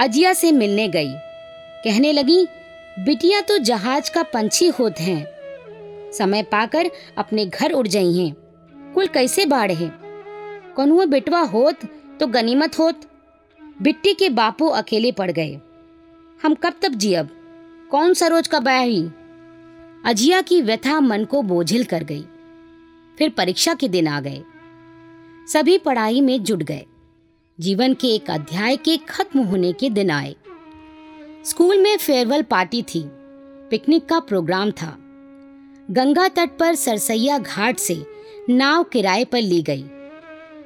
अजिया से मिलने गई। कहने लगी, बिटिया तो जहाज़ का पंछी होते हैं। समय पाकर अपने घर उड़ जाई हैं। कुल कैसे बाढ़ है? कौनुआ बिटवा होत तो गनीमत होत। बिट्टी के बापू अकेले पड़ गए। हम कब तक जियब? कौन सरोज का ब्याही अजिया की व्यथा मन को बोझिल कर गई। फिर परीक्षा के दिन आ गए। सभी पढ़ाई में जुट गए। जीवन के एक अध्याय के खत्म होने के दिन आए। स्कूल में फेयरवेल पार्टी थी। पिकनिक का प्रोग्राम था। गंगा तट पर सरसैया घाट से नाव किराए पर ली गई।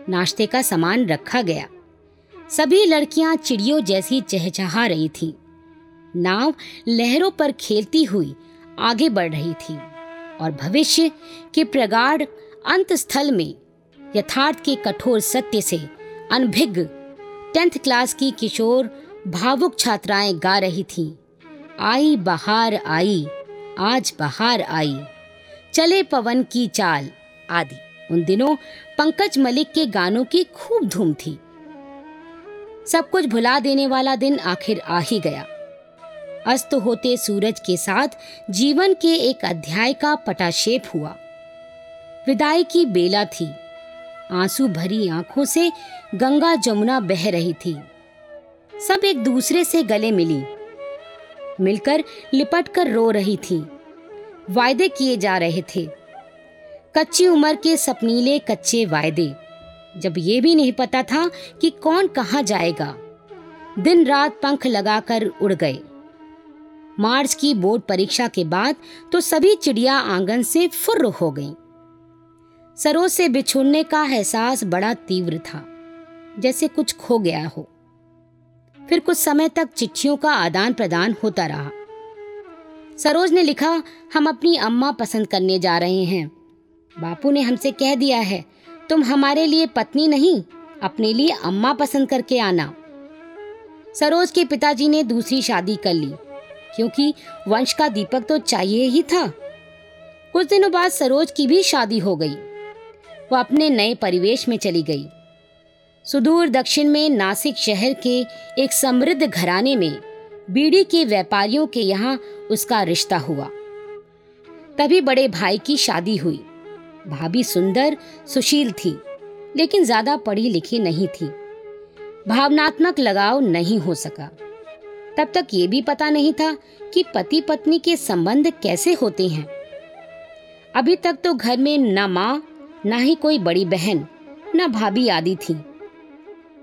नाश्ते का सामान रखा गया। सभी लड़कियाँ चिड़ियों जैसी चहचहा रही थीं। नाव लहरों पर खेलती हुई आगे बढ़ रही थी और भविष्य के प्रगाढ़ अंत स्थल में यथार्थ के कठोर सत्य से अनभिज्ञ। टेंथ क्लास की किशोर भावुक छात्राएँ गा रही थीं। आई बहार आई, आज बहार आई। चले पवन की चाल, आदि। उन दिनों पंकज मलिक के गानों की खूब धूम थी। सब कुछ भुला देने वाला दिन आखिर आ ही गया। अस्त होते सूरज के साथ जीवन के एक अध्याय का पटाक्षेप हुआ। विदाई की बेला थी। आँसू भरी आँखों से गंगा जमुना बह रही थी। सब एक दूसरे से गले मिली। मिलकर लिपट कर रो रही थी। वायदे किए जा रहे थे। कच्ची उम्र के सपनीले कच्चे वायदे। जब ये भी नहीं पता था कि कौन कहाँ जाएगा। दिन रात पंख लगाकर उड़ गए। मार्च की बोर्ड परीक्षा के बाद तो सभी चिड़िया आँगन से फुर्र हो गईं। सरोज से बिछुड़ने का एहसास बड़ा तीव्र था, जैसे कुछ खो गया हो। फिर कुछ समय तक चिट्ठियों का आदान प्रदान होता रहा। सरोज ने लिखा, हम अपनी अम्मा पसंद करने जा रहे हैं। बापू ने हमसे कह दिया है, तुम हमारे लिए पत्नी नहीं, अपने लिए अम्मा पसंद करके आना। सरोज के पिताजी ने दूसरी शादी कर ली, क्योंकि वंश का दीपक तो चाहिए ही था। कुछ दिनों बाद सरोज की भी शादी हो गई। वो अपने नए परिवेश में चली गई। सुदूर दक्षिण में नासिक शहर के एक समृद्ध घराने में बीड़ी के व्यापारियों के यहाँ उसका रिश्ता हुआ। तभी बड़े भाई की शादी हुई। भाभी सुंदर, सुशील थी, लेकिन ज़्यादा पढ़ी लिखी नहीं थी। भावनात्मक लगाव नहीं हो सका। तब तक ये भी पता नहीं था कि पति पत्नी के संबंध कैसे होते हैं। अभी तक तो घर में न माँ न ही कोई बड़ी बहन, ना भाभी आदि थी।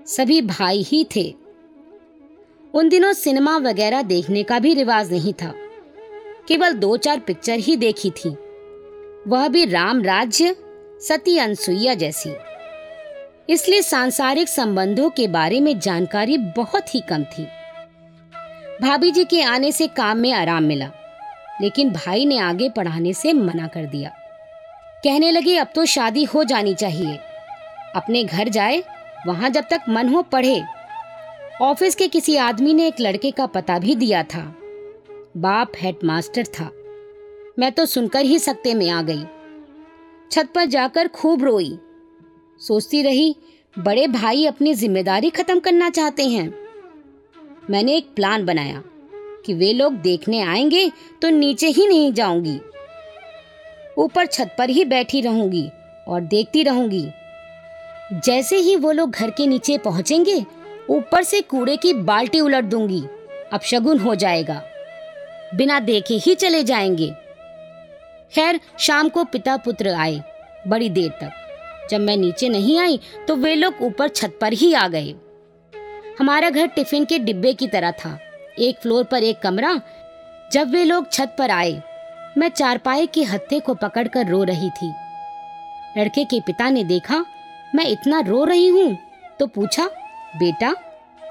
सभी भाई ही थे। उन दिनों सिनेमा वगैरह देखने का भी रिवाज नहीं था। केवल दो चार पिक्चर ही देखी थी। वह भी राम राज्य, सती अनसुईया जैसी। इसलिए सांसारिक संबंधों के बारे में जानकारी बहुत ही कम थी। भाभी जी के आने से काम में आराम मिला, लेकिन भाई ने आगे पढ़ाने से मना कर दिया। कहने लगे, अब तो शादी हो जानी चाहिए। अपने घर जाए, वहाँ जब तक मन हो पढ़े। ऑफ़िस के किसी आदमी ने एक लड़के का पता भी दिया था। बाप हेडमास्टर था। मैं तो सुनकर ही सकते में आ गई। छत पर जाकर खूब रोई। सोचती रही, बड़े भाई अपनी ज़िम्मेदारी खत्म करना चाहते हैं। मैंने एक प्लान बनाया कि वे लोग देखने आएँगे तो नीचे ही नहीं जाऊँगी। ऊपर छत पर ही बैठी रहूँगी और देखती रहूँगी। जैसे ही वो लोग घर के नीचे पहुँचेंगे, ऊपर से कूड़े की बाल्टी उलट दूँगी। अब शगुन हो जाएगा। बिना देखे ही चले जाएँगे। खैर, शाम को पिता पुत्र आए, बड़ी देर तक। जब मैं नीचे नहीं आई तो वे लोग ऊपर छत पर ही आ गए। हमारा घर टिफ़िन के डिब्बे की तरह था। एक फ्लोर पर एक कमरा। जब वे लोग छत पर आए मैं चारपाई के हत्थे को पकड़कर रो रही थी। लड़के के पिता ने देखा, मैं इतना रो रही हूँ? तो पूछा, बेटा,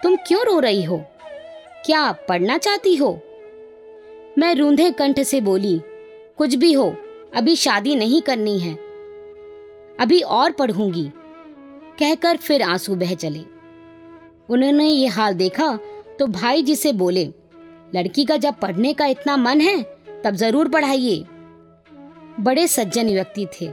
तुम क्यों रो रही हो? क्या पढ़ना चाहती हो? मैं रूंधे कंठ से बोली, कुछ भी हो, अभी शादी नहीं करनी है। अभी और पढ़ूँगी। कहकर फिर आँसू बह चले। उन्होंने ये हाल देखा तो भाई जी से बोले, लड़की का जब पढ़ने का इतना मन है तब ज़रूर पढ़ाइए। बड़े सज्जन व्यक्ति थे।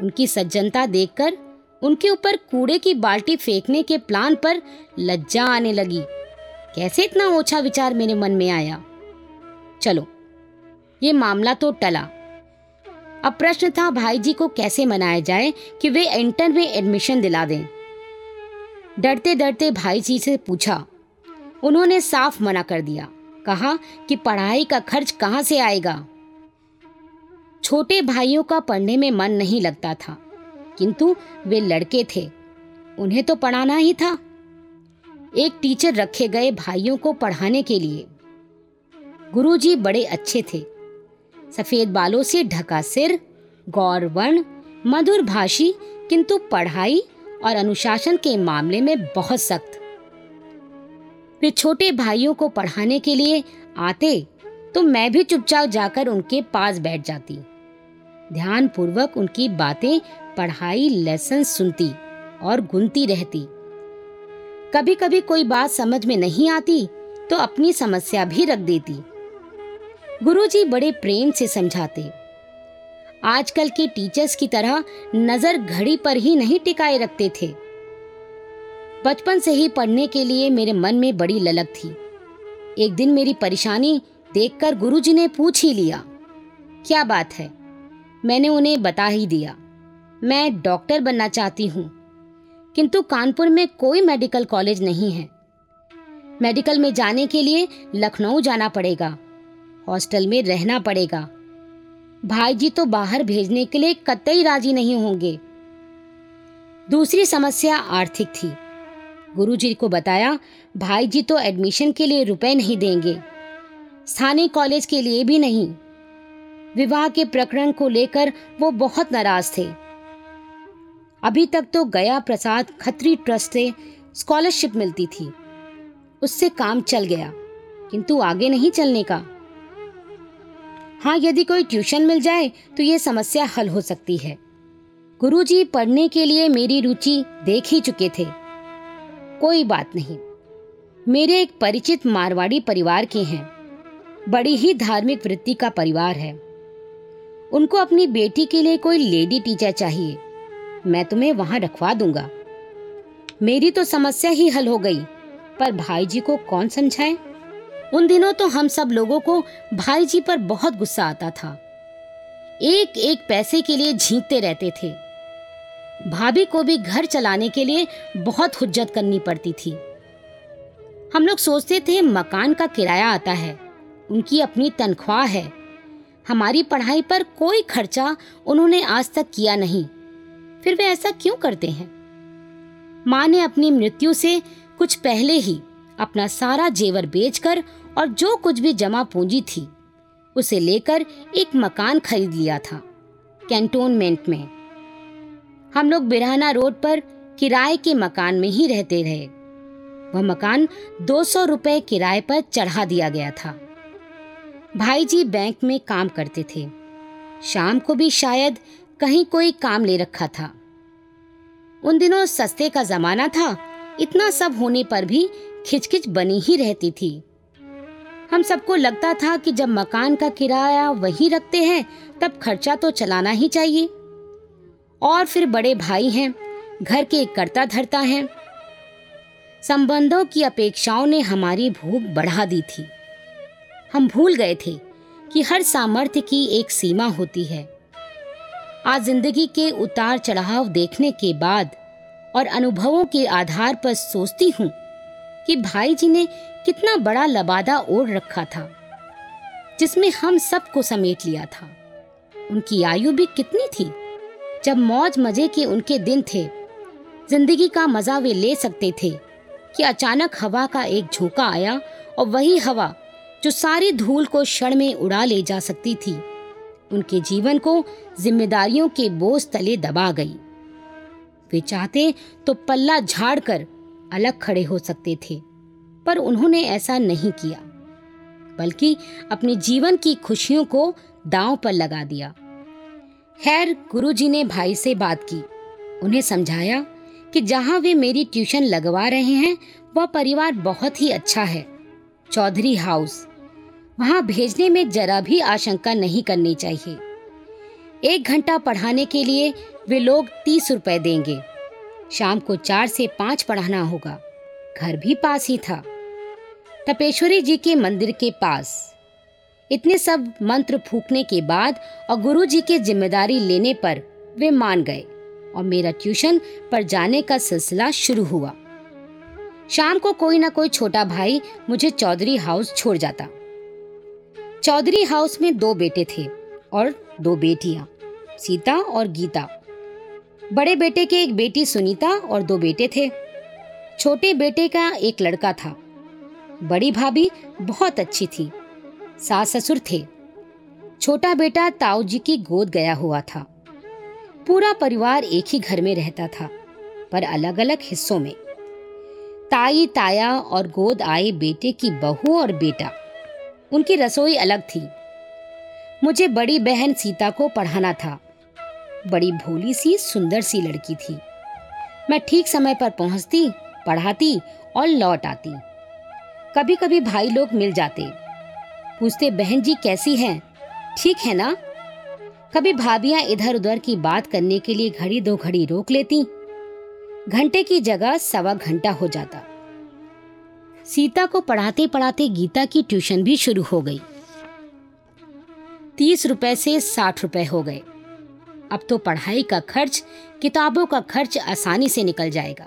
उनकी सज्जनता देखकर उनके ऊपर कूड़े की बाल्टी फेंकने के प्लान पर लज्जा आने लगी। कैसे इतना ओछा विचार मेरे मन में आया? चलो, ये मामला तो टला। अब प्रश्न था भाई जी को कैसे मनाया जाए कि वे इंटर में एडमिशन दिला दें। डरते डरते भाई जी से पूछा। उन्होंने साफ़ मना कर दिया। कहा कि पढ़ाई का खर्च कहाँ से आएगा। छोटे भाइयों का पढ़ने में मन नहीं लगता था, किंतु वे लड़के थे, उन्हें तो पढ़ाना ही था। एक टीचर रखे गए भाइयों को पढ़ाने के लिए। गुरुजी बड़े अच्छे थे। सफ़ेद बालों से ढका सिर, गौर वर्ण, मधुर भाषी, किंतु पढ़ाई और अनुशासन के मामले में बहुत सख्त। वे छोटे भाइयों को पढ़ाने के लिए आते तो मैं भी चुपचाप जाकर उनके पास बैठ जाती। ध्यान पूर्वक उनकी बातें, पढ़ाई लेसन सुनती और गुनती रहती। कभी कभी कोई बात समझ में नहीं आती तो अपनी समस्या भी रख देती। गुरुजी बड़े प्रेम से समझाते, आजकल के टीचर्स की तरह नज़र घड़ी पर ही नहीं टिकाए रखते थे। बचपन से ही पढ़ने के लिए मेरे मन में बड़ी ललक थी। एक दिन मेरी परेशानी देखकर गुरुजी ने पूछ ही लिया, क्या बात है? मैंने उन्हें बता ही दिया, मैं डॉक्टर बनना चाहती हूँ, किंतु कानपुर में कोई मेडिकल कॉलेज नहीं है। मेडिकल में जाने के लिए लखनऊ जाना पड़ेगा, हॉस्टल में रहना पड़ेगा। भाई जी तो बाहर भेजने के लिए कतई राज़ी नहीं होंगे। दूसरी समस्या आर्थिक थी। गुरुजी को बताया भाई जी तो एडमिशन के लिए रुपए नहीं देंगे। स्थानीय कॉलेज के लिए भी नहीं। विवाह के प्रकरण को लेकर वो बहुत नाराज़ थे। अभी तक तो गया प्रसाद खत्री ट्रस्ट से स्कॉलरशिप मिलती थी। उससे काम चल गया, किंतु आगे नहीं चलने का। हाँ यदि कोई ट्यूशन मिल जाए तो ये समस्या हल हो सकती है। गुरुजी पढ़ने के लिए मेरी रुचि देख ही चुके थे। कोई बात नहीं। मेरे एक परिचित मारवाड़ी परिवार के हैं। बड़ी ही धार्मिक वृत्ति का परिवार है। उनको अपनी बेटी के लिए कोई लेडी टीचर चाहिए। मैं तुम्हें वहाँ रखवा दूँगा। मेरी तो समस्या ही हल हो गई, पर भाई जी को कौन समझाए? उन दिनों तो हम सब लोगों को भाई जी पर बहुत गुस्सा आता था। एक एक पैसे के लिए झींकते रहते थे। भाभी को भी घर चलाने के लिए बहुत हुज्जत करनी पड़ती थी। हम लोग सोचते थे मकान का किराया आता है, उनकी अपनी तनख्वाह है। हमारी पढ़ाई पर कोई खर्चा उन्होंने आज तक किया नहीं। फिर वे ऐसा क्यों करते हैं? माँ ने अपनी मृत्यु से कुछ पहले ही अपना सारा जेवर बेचकर और जो कुछ भी जमा पूंजी थी, उसे लेकर एक मकान खरीद लिया था, कैंटोनमेंट में। हम लोग बिरहाना रोड पर किराए के मकान में ही रहते रहे। वह मकान दो सौ रुपए किराए पर चढ़ा दिया गया था। भाई जी बैंक में काम करते थे। शाम को भी शायद कहीं कोई काम ले रखा था। उन दिनों सस्ते का जमाना था, इतना सब होने पर भी खिचखिच बनी ही रहती थी। हम सबको लगता था कि जब मकान का किराया वही रखते हैं, तब खर्चा तो चलाना ही चाहिए। और फिर बड़े भाई हैं, घर के करता धरता हैं। संबंधों की अपेक्षाओं ने हमारी भूख बढ़ा दी थी। हम भूल गए थे कि हर सामर्थ्य की एक सीमा होती है। आज ज़िंदगी के उतार चढ़ाव देखने के बाद और अनुभवों के आधार पर सोचती हूँ कि भाई जी ने कितना बड़ा लबादा ओढ़ रखा था, जिसमें हम सबको समेट लिया था। उनकी आयु भी कितनी थी? जब मौज मज़े के उनके दिन थे, ज़िंदगी का मज़ा वे ले सकते थे कि अचानक हवा का एक झोंका आया और वही हवा जो सारी धूल को क्षण में उड़ा ले जा सकती थी। उनके जीवन को जिम्मेदारियों के बोझ तले दबा गई। वे चाहते तो पल्ला झाड़ कर अलग खड़े हो सकते थे, पर उन्होंने ऐसा नहीं किया, बल्कि अपने जीवन की खुशियों को दांव पर लगा दिया। खैर, गुरुजी ने भाई से बात की। उन्हें समझाया कि जहाँ वे मेरी ट्यूशन लगवा रहे हैं, वह परिवार बहुत ही अच्छा है, चौधरी हाउस। वहाँ भेजने में जरा भी आशंका नहीं करनी चाहिए। एक घंटा पढ़ाने के लिए वे लोग तीस रुपए देंगे। शाम को चार से पाँच पढ़ाना होगा। घर भी पास ही था। तपेश्वरी जी के मंदिर के पास। इतने सब मंत्र फूकने के बाद और गुरु जी की ज़िम्मेदारी लेने पर वे मान गए और मेरा ट्यूशन पर जाने का सिलसिला शुरू हुआ। शाम को कोई ना कोई छोटा भाई मुझे चौधरी हाउस छोड़ जाता। चौधरी हाउस में दो बेटे थे और दो बेटियाँ, सीता और गीता। बड़े बेटे के एक बेटी सुनीता और दो बेटे थे। छोटे बेटे का एक लड़का था। बड़ी भाभी बहुत अच्छी थी। सास ससुर थे। छोटा बेटा ताऊ जी की गोद गया हुआ था। पूरा परिवार एक ही घर में रहता था, पर अलग अलग हिस्सों में। ताई, ताया और गोद आए बेटे की बहू और बेटा। उनकी रसोई अलग थी। मुझे बड़ी बहन सीता को पढ़ाना था। बड़ी भोली सी, सुंदर सी लड़की थी। मैं ठीक समय पर पहुँचती, पढ़ाती और लौट आती। कभी कभी भाई लोग मिल जाते। पूछते, बहन जी, कैसी हैं? ठीक है ना? कभी भाभियाँ इधर उधर की बात करने के लिए घड़ी दो घड़ी रोक लेती। घंटे की जगह सवा घंटा हो जाता। सीता को पढ़ाते पढ़ाते गीता की ट्यूशन भी शुरू हो गई। तीस रुपए से साठ रुपए हो गए। अब तो पढ़ाई का खर्च, किताबों का खर्च आसानी से निकल जाएगा।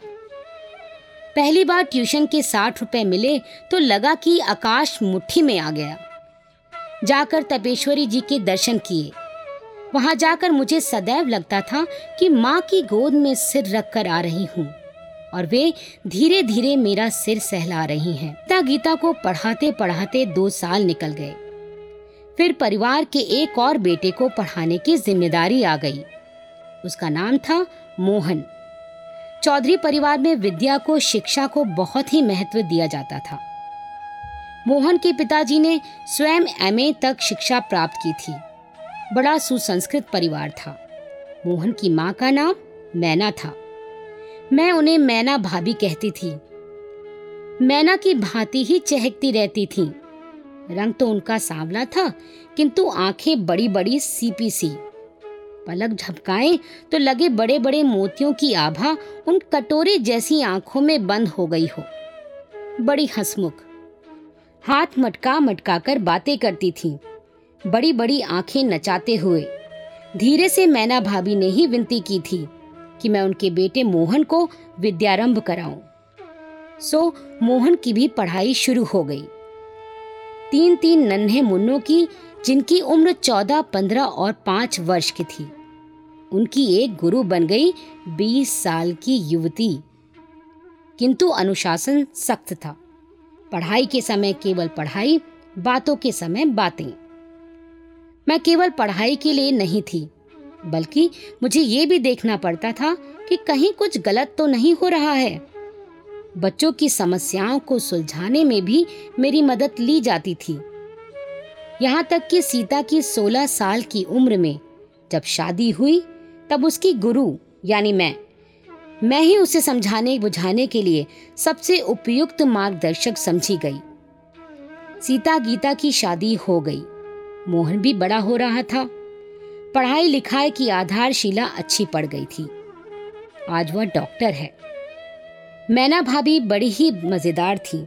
पहली बार ट्यूशन के साठ रुपए मिले तो लगा कि आकाश मुट्ठी में आ गया। जाकर तपेश्वरी जी के दर्शन किए। वहाँ जाकर मुझे सदैव लगता था कि माँ की गोद में सिर रखकर आ रही हूँ और वे धीरे धीरे मेरा सिर सहला रही हैं। गीता गीता को पढ़ाते पढ़ाते दो साल निकल गए। फिर परिवार के एक और बेटे को पढ़ाने की ज़िम्मेदारी आ गई। उसका नाम था मोहन। चौधरी परिवार में विद्या को, शिक्षा को बहुत ही महत्व दिया जाता था। मोहन के पिताजी ने स्वयं एमए तक शिक्षा प्राप्त की थी। बड़ा सुसंस्कृत परिवार था। मोहन की माँ का नाम मैना था। मैं उन्हें मैना भाभी कहती थी। मैना की भांति ही चहकती रहती थी। रंग तो उनका सांवला था, किंतु आँखें बड़ी बड़ी सीपी सी। पलक झपकाए तो लगे बड़े बड़े मोतियों की आभा उन कटोरे जैसी आँखों में बंद हो गई हो। बड़ी हंसमुख हाथ मटका मटका कर बातें करती थी। बड़ी बड़ी आँखें नचाते हुए। धीरे से मैना भाभी ने ही विनती की थी कि मैं उनके बेटे मोहन को विद्यारंभ कराऊं। सो, मोहन की भी पढ़ाई शुरू हो गई। तीन तीन नन्हे मुन्नों की, जिनकी उम्र चौदह, पंद्रह और पाँच वर्ष की थी। उनकी एक गुरु बन गई बीस साल की युवती। किंतु अनुशासन सख्त था। पढ़ाई के समय केवल पढ़ाई, बातों के समय बातें। मैं केवल पढ़ाई के लिए नहीं थी, बल्कि मुझे ये भी देखना पड़ता था कि कहीं कुछ गलत तो नहीं हो रहा है। बच्चों की समस्याओं को सुलझाने में भी मेरी मदद ली जाती थी। यहाँ तक कि सीता की 16 साल की उम्र में, जब शादी हुई, तब उसकी गुरु, यानी मैं मैं ही उसे समझाने बुझाने के लिए सबसे उपयुक्त मार्गदर्शक समझी गई। सीता गीता की शादी हो गई। मोहन भी बड़ा हो रहा था। पढ़ाई लिखाई की आधारशिला अच्छी पड़ गई थी। आज वह डॉक्टर है। मैना भाभी बड़ी ही मज़ेदार थी।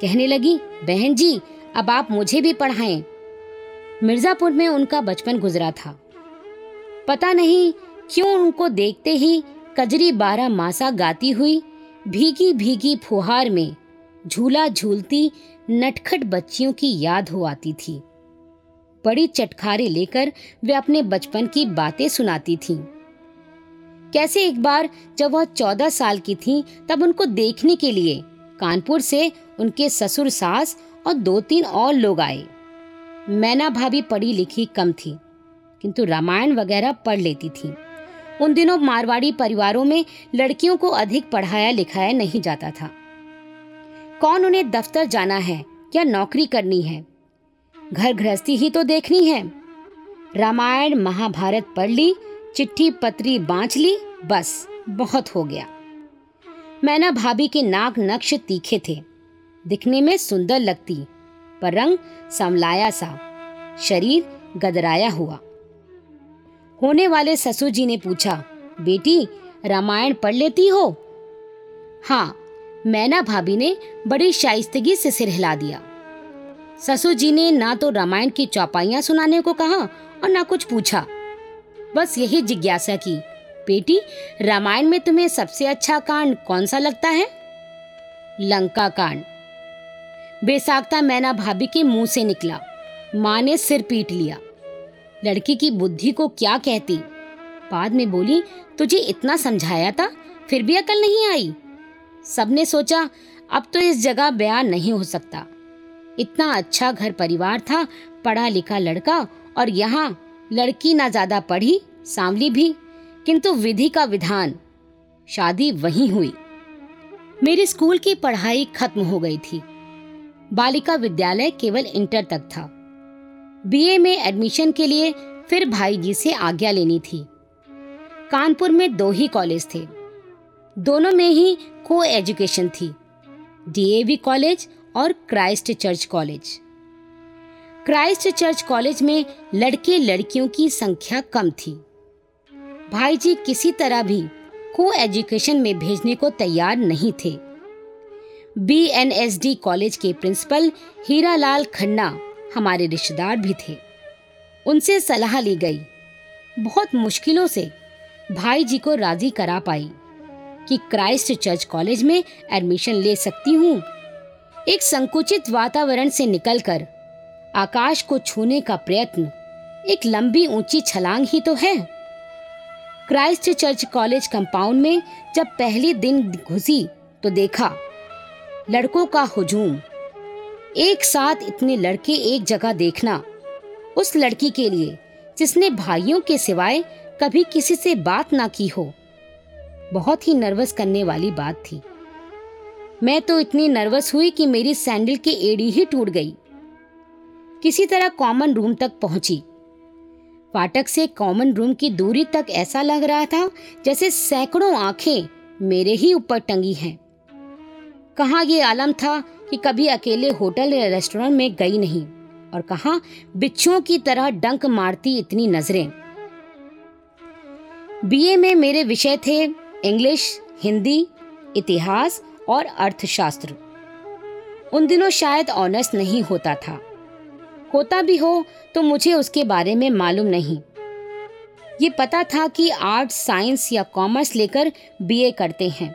कहने लगी, बहन जी, अब आप मुझे भी पढ़ाएँ। मिर्जापुर में उनका बचपन गुजरा था। पता नहीं क्यों उनको देखते ही कजरी बारह मासा गाती हुई भीगी भीगी फुहार में झूला झूलती नटखट बच्चियों की याद हो आती थी। बड़ी चटखारे लेकर वे अपने बचपन की बातें सुनाती थीं। कैसे एक बार जब वह चौदह साल की थी, तब उनको देखने के लिए कानपुर से उनके ससुर सास और दो तीन और लोग आए। मैना भाभी पढ़ी लिखी कम थी, किंतु रामायण वगैरह पढ़ लेती थी। उन दिनों मारवाड़ी परिवारों में लड़कियों को अधिक पढ़ाया लिखाया नहीं जाता था। कौन उन्हें दफ्तर जाना है या नौकरी करनी है? घर गृहस्थी ही तो देखनी है। रामायण महाभारत पढ़ ली, चिट्ठी पत्री बांच ली, बस, बहुत हो गया। मैना भाभी के नाक नक्श तीखे थे। दिखने में सुंदर लगती, पर रंग समलाया सा, शरीर गदराया हुआ। होने वाले ससुर जी ने पूछा, बेटी, रामायण पढ़ लेती हो? हाँ मैना भाभी ने बड़ी शाइस्तगी से सिर हिला दिया। ससुर जी ने ना तो रामायण की चौपाइयाँ सुनाने को कहा और ना कुछ पूछा। बस यही जिज्ञासा की, बेटी, रामायण में तुम्हें सबसे अच्छा कांड कौन सा लगता है? लंका कांड। बेसाख्ता मैना भाभी के मुँह से निकला। माँ ने सिर पीट लिया। लड़की की बुद्धि को क्या कहती? बाद में बोली, तुझे इतना समझाया था, फिर भी अकल नहीं आई? सबने सोचा, अब तो इस जगह बयान नहीं हो सकता। इतना अच्छा घर परिवार था, पढ़ा लिखा लड़का, और यहाँ लड़की ना ज़्यादा पढ़ी, सांवली भी, किंतु विधि का विधान। शादी वहीं हुई। मेरी स्कूल की पढ़ाई खत्म हो गई थी। बालिका विद्यालय केवल इंटर तक था। बीए में एडमिशन के लिए फिर भाई जी से आज्ञा लेनी थी। कानपुर में दो ही कॉलेज थे। दोनों में ही को एजुकेशन थी। डीएवी कॉलेज और Christ Church college. Christ Church college में लड़के लड़कियों की संख्या कम थी। भाई जी किसी तरह भी को एजुकेशन में भेजने को तैयार नहीं थे। बीएनएसडी कॉलेज के प्रिंसिपल हीरालाल खन्ना हमारे रिश्तेदार भी थे। उनसे सलाह ली गई। बहुत मुश्किलों से भाई जी को राज़ी करा पाई कि क्राइस्ट चर्च कॉलेज में एडमिशन ले सकती हूँ। एक संकुचित वातावरण से निकलकर आकाश को छूने का प्रयत्न एक लंबी ऊँची छलांग ही तो है। क्राइस्ट चर्च कॉलेज कंपाउंड में जब पहले दिन घुसी तो देखा, लड़कों का हुजूम एक साथ इतने लड़के एक जगह देखना, उस लड़की के लिए, जिसने भाइयों के सिवाय कभी किसी से बात ना की हो। बहुत ही नर्वस करने वाली बात थी। मैं तो इतनी नर्वस हुई कि मेरी सैंडल की एड़ी ही टूट गई। किसी तरह कॉमन रूम तक पहुँची। फाटक से कॉमन रूम की दूरी तक ऐसा लग रहा था जैसे सैकड़ों आँखें मेरे ही ऊपर टंगी हैं। कहा ये आलम था कि कभी अकेले होटल या रेस्टोरेंट में गई नहीं और कहा, बिच्छुओं की तरह डंक मारती इतनी नज़रें। बीए में मेरे विषय थे इंग्लिश, हिंदी, इतिहास और अर्थशास्त्र। उन दिनों शायद ऑनर्स नहीं होता था। होता भी हो तो मुझे उसके बारे में मालूम नहीं। ये पता था कि आर्ट्स साइंस या कॉमर्स लेकर बीए करते हैं।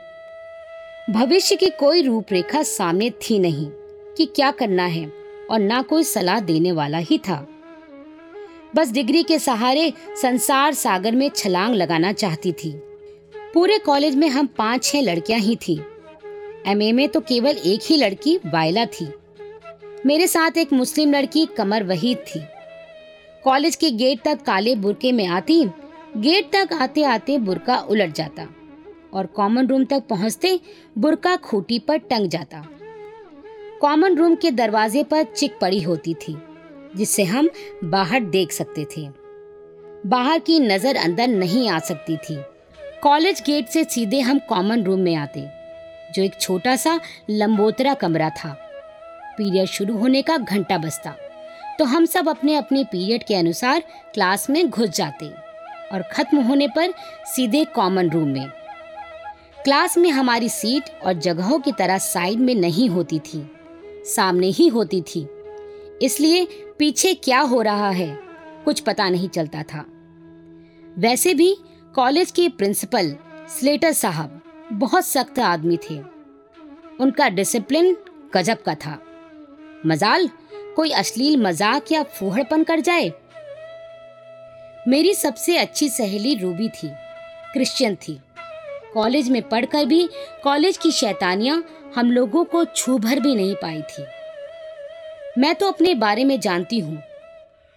भविष्य की कोई रूपरेखा सामने थी नहीं कि क्या करना है और ना कोई सलाह देने वाला ही था। बस डिग्री के सहारे संसार सागर में छलांग लगाना चाहती थी। पूरे कॉलेज में हम पाँच छह लड़कियाँ ही थी। एमए में तो केवल एक ही लड़की, वायला थी। मेरे साथ एक मुस्लिम लड़की, कमर वहीद थी। कॉलेज के गेट तक काले बुरके में आती, गेट तक आते आते बुरका उलट जाता। और कॉमन रूम तक पहुँचते बुरका खूटी पर टंग जाता। कॉमन रूम के दरवाजे पर चिक पड़ी होती थी, जिससे हम बाहर देख सकते थे। बाहर की नज़र अंदर नहीं आ सकती थी। कॉलेज गेट से सीधे हम कॉमन रूम में आते, जो एक छोटा सा लंबोतरा कमरा था। पीरियड शुरू होने का घंटा बजता तो हम सब अपने अपने पीरियड के अनुसार क्लास में घुस जाते और खत्म होने पर सीधे कॉमन रूम में। क्लास में हमारी सीट और जगहों की तरह साइड में नहीं होती थी, सामने ही होती थी। इसलिए पीछे क्या हो रहा है, कुछ पता नहीं चलता था। वैसे भी कॉलेज के प्रिंसिपल स्लेटर साहब बहुत सख्त आदमी थे। उनका डिसिप्लिन गजब का था। मजाल, कोई अश्लील मज़ाक या फूहड़पन कर जाए? मेरी सबसे अच्छी सहेली रूबी थी, क्रिश्चियन थी। कॉलेज में पढ़कर भी कॉलेज की शैतानियाँ हम लोगों को छू भर भी नहीं पाई थी। मैं तो अपने बारे में जानती हूँ।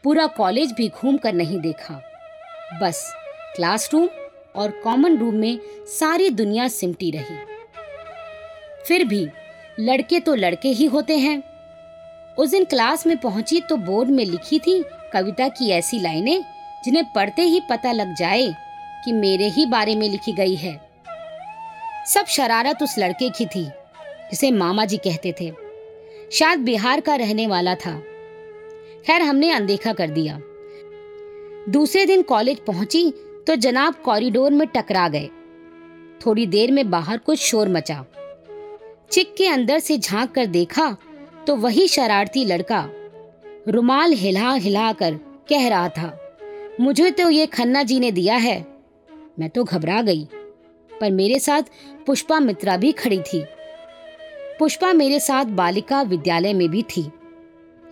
पूरा कॉलेज भी घूम कर नहीं देखा। बस क्लासरूम और कॉमन रूम में सारी दुनिया सिमटी रही। फिर भी लड़के तो लड़के ही होते हैं। उस दिन क्लास में पहुँची तो बोर्ड में लिखी थी कविता की ऐसी लाइनें जिन्हें पढ़ते ही पता लग जाए कि मेरे ही बारे में लिखी गई है। सब शरारत उस लड़के की थी, जिसे मामा जी कहते थे। शायद बिहार का रहने वाला था। खैर, हमने अनदेखा कर दिया। दूसरे दिन कॉलेज पहुँची तो जनाब कॉरिडोर में टकरा गए। थोड़ी देर में बाहर कुछ शोर मचा। चिक के अंदर से झाँक कर देखा तो वही शरारती लड़का रुमाल हिला हिला कर कह रहा था, मुझे तो ये खन्ना जी ने दिया है। मैं तो घबरा गई। पर मेरे साथ पुष्पा मित्रा भी खड़ी थी। पुष्पा मेरे साथ बालिका विद्यालय में भी थी।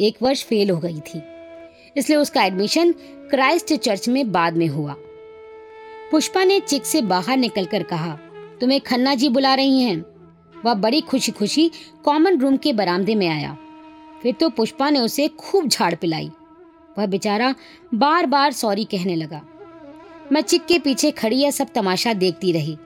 एक वर्ष फेल हो गई थी, इसलिए उसका एडमिशन क्राइस्ट चर्च में बाद में हुआ। पुष्पा ने चिक से बाहर निकलकर कहा, तुम्हें खन्ना जी बुला रही हैं? वह बड़ी खुशी खुशी कॉमन रूम के बरामदे में आया। फिर तो पुष्पा ने उसे खूब झाड़ पिलाई। वह बेचारा बार बार सॉरी कहने लगा। मैं चिक के पीछे खड़ी यह सब तमाशा देखती रही।